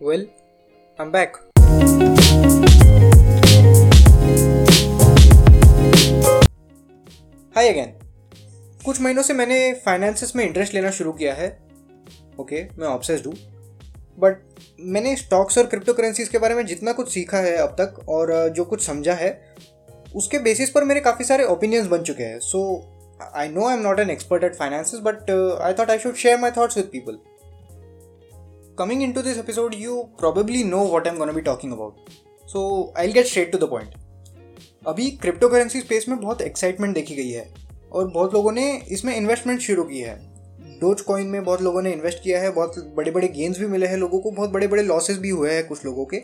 Well, I'm back. Hi again कुछ महीनों से मैंने फाइनेंसेस में इंटरेस्ट लेना शुरू किया है। ओके okay, मैं ऑब्सेस्ड हूँ। बट मैंने स्टॉक्स और क्रिप्टो करेंसीज के बारे में जितना कुछ सीखा है अब तक और जो कुछ समझा है उसके बेसिस पर मेरे काफ़ी सारे ओपिनियंस बन चुके हैं। So I know I am not an expert at finances but I thought I should share my thoughts with people coming into this episode, you probably know what I'm gonna be talking about. So I'll get straight to the point. अभी crypto currency space में बहुत excitement देखी गई है और बहुत लोगों ने इसमें इन्वेस्टमेंट शुरू की है डोज कॉइन में बहुत लोगों ने इन्वेस्ट किया है बहुत बड़े बड़े गेन्स भी मिले हैं लोगों को बहुत बड़े बड़े लॉसेस भी हुए हैं कुछ लोगों के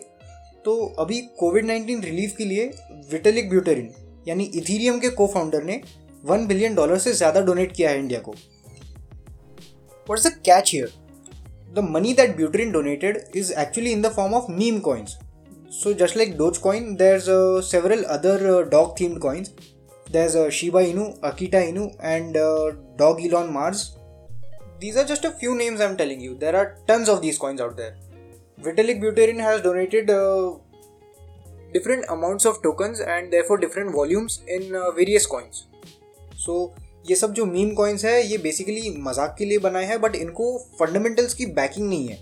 तो अभी कोविड नाइन्टीन रिलीफ के लिए विटेलिक ब्यूटेरिन यानी इथीरियम के को फाउंडर ने वन बिलियन डॉलर से ज़्यादा डोनेट किया है इंडिया को what's the catch here the money that Buterin donated is actually in the form of meme coins. So just like Dogecoin, there's uh, several other uh, dog themed coins. There's uh, Shiba Inu, Akita Inu, and uh, Dog Elon Mars. These are just a few names I'm telling you. There are tons of these coins out there. Vitalik Buterin has donated uh, different amounts of tokens and therefore different volumes in uh, various coins. So ये सब जो meme coins है, ये basically मज़ाक के लिए बनाए हैं बट इनको फंडामेंटल्स की बैकिंग नहीं है।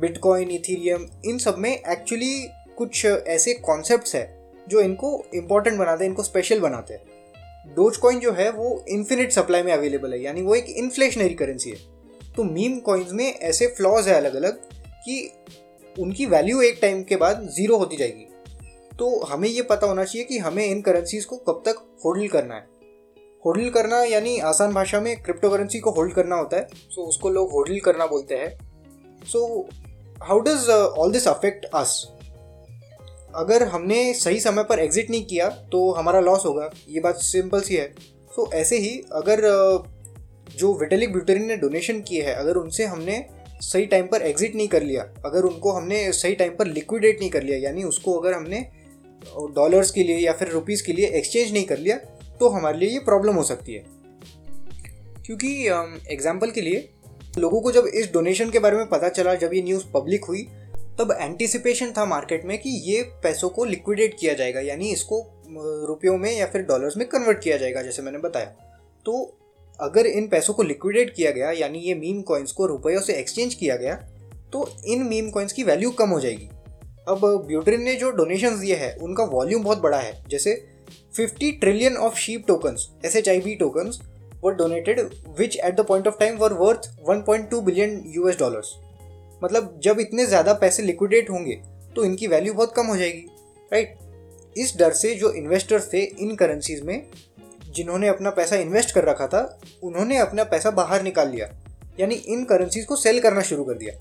बिटकॉइन इथीरियम इन सब में एक्चुअली कुछ ऐसे कॉन्सेप्ट है, जो इनको इम्पोर्टेंट बनाते हैं, इनको स्पेशल बनाते हैं। डोज कॉइन जो है, वो इन्फिनिट सप्लाई में अवेलेबल है, यानी वो एक इन्फ्लेशनरी करेंसी है। तो मीम कॉइन्स में ऐसे फ्लॉज है अलग अलग कि उनकी वैल्यू एक टाइम के बाद ज़ीरो होती जाएगी। तो हमें ये पता होना चाहिए कि हमें इन करेंसीज को कब तक होल्ड करना है। होल्ड करना यानी आसान भाषा में क्रिप्टो करेंसी को होल्ड करना होता है। सो so, उसको लोग होल्ड करना बोलते हैं। So how does all this affect us अगर हमने सही समय पर एग्जिट नहीं किया तो हमारा लॉस होगा। ये बात सिंपल सी है। सो so, ऐसे ही अगर uh, जो विटेलिक ब्यूटेरिन ने डोनेशन किए हैं अगर उनसे हमने सही टाइम पर एग्जिट नहीं कर लिया अगर उनको हमने सही टाइम पर लिक्विडेट नहीं कर लिया यानी उसको अगर हमने डॉलर्स के लिए या फिर रुपीज़ के लिए एक्सचेंज नहीं कर लिया तो हमारे लिए ये प्रॉब्लम हो सकती है। क्योंकि एग्ज़ाम्पल के लिए, लोगों को जब इस डोनेशन के बारे में पता चला, जब ये न्यूज़ पब्लिक हुई, तब एंटिसिपेशन था मार्केट में कि ये पैसों को लिक्विडेट किया जाएगा, यानी इसको रुपयों में या फिर डॉलर्स में कन्वर्ट किया जाएगा, जैसे मैंने बताया। तो अगर इन पैसों को लिक्विडेट किया गया, यानी ये मीम कॉइन्स को रुपयों से एक्सचेंज किया गया तो इन मीम कॉइन्स की वैल्यू कम हो जाएगी। अब ब्यूटरिन ने जो डोनेशन दिए हैं, उनका वॉल्यूम बहुत बड़ा है, जैसे 50 trillion of sheep tokens, SHIB tokens, were donated, which at the point of time were worth 1.2 billion US dollars मतलब जब इतने ज़्यादा पैसे लिक्विडेट होंगे तो इनकी वैल्यू बहुत कम हो जाएगी राइट इस डर से जो इन्वेस्टर्स थे इन करेंसीज में जिन्होंने अपना पैसा इन्वेस्ट कर रखा था उन्होंने अपना पैसा बाहर निकाल लिया यानी इन करेंसीज को सेल करना शुरू कर दिया।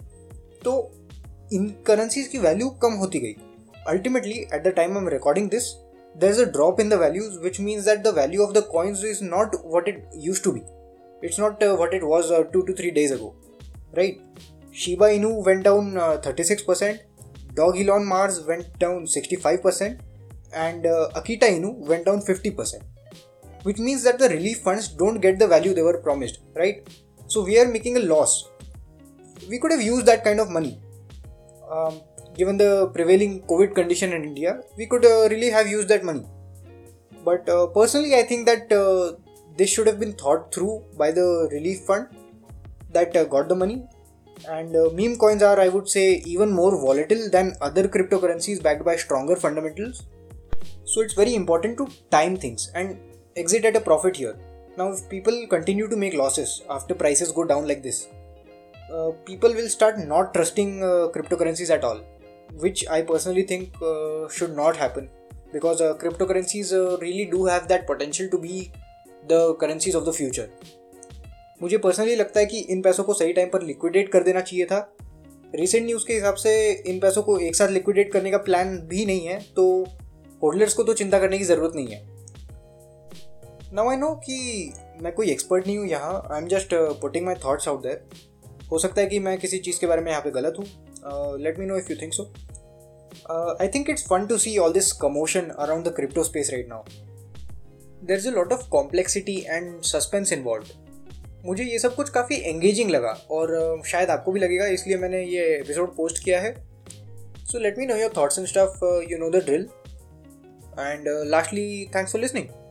तो इन करेंसीज की वैल्यू कम होती गई। Ultimately at the time I am recording this there's a drop in the values which means that the value of the coins is not what it used to be. It's not uh, what it was uh, 2 to 3 days ago right? Shiba inu went down uh, 36% dog elon mars went down 65% and uh, akita inu went down 50% which means that the relief funds don't get the value they were promised right? So we are making a loss. We could have used that kind of money. Um, given the prevailing COVID condition in India, we could uh, really have used that money. But uh, personally, I think that uh, this should have been thought through by the relief fund that uh, got the money. And uh, meme coins are, I would say, even more volatile than other cryptocurrencies backed by stronger fundamentals. So it's very important to time things and exit at a profit here. Now, if people continue to make losses after prices go down like this, uh, people will start not trusting uh, cryptocurrencies at all which I personally think uh, should not happen. Because uh, cryptocurrencies uh, really do have that potential to be the currencies of the future. मुझे personally लगता है कि इन पैसों को सही time पर liquidate कर देना चाहिए था। रिसेंट न्यूज़ के हिसाब से इन पैसों को एक साथ लिक्विडेट करने का प्लान भी नहीं है तो होल्डर्स को तो चिंता करने की ज़रूरत नहीं है। नाउ आई नो कि मैं कोई एक्सपर्ट नहीं हूँ यहाँ। I am just putting my thoughts out there हो सकता है कि मैं किसी चीज़ के बारे में यहाँ पे गलत हूँ। Let me know if you think so I think it's fun to see all this commotion around the crypto space right now there is a lot of complexity and suspense involve मुझे ये सब कुछ काफ़ी engaging लगा और uh, शायद आपको भी लगेगा इसलिए मैंने ये एपिसोड पोस्ट किया है so let me know your thoughts and stuff. You know the drill and lastly thanks for listening.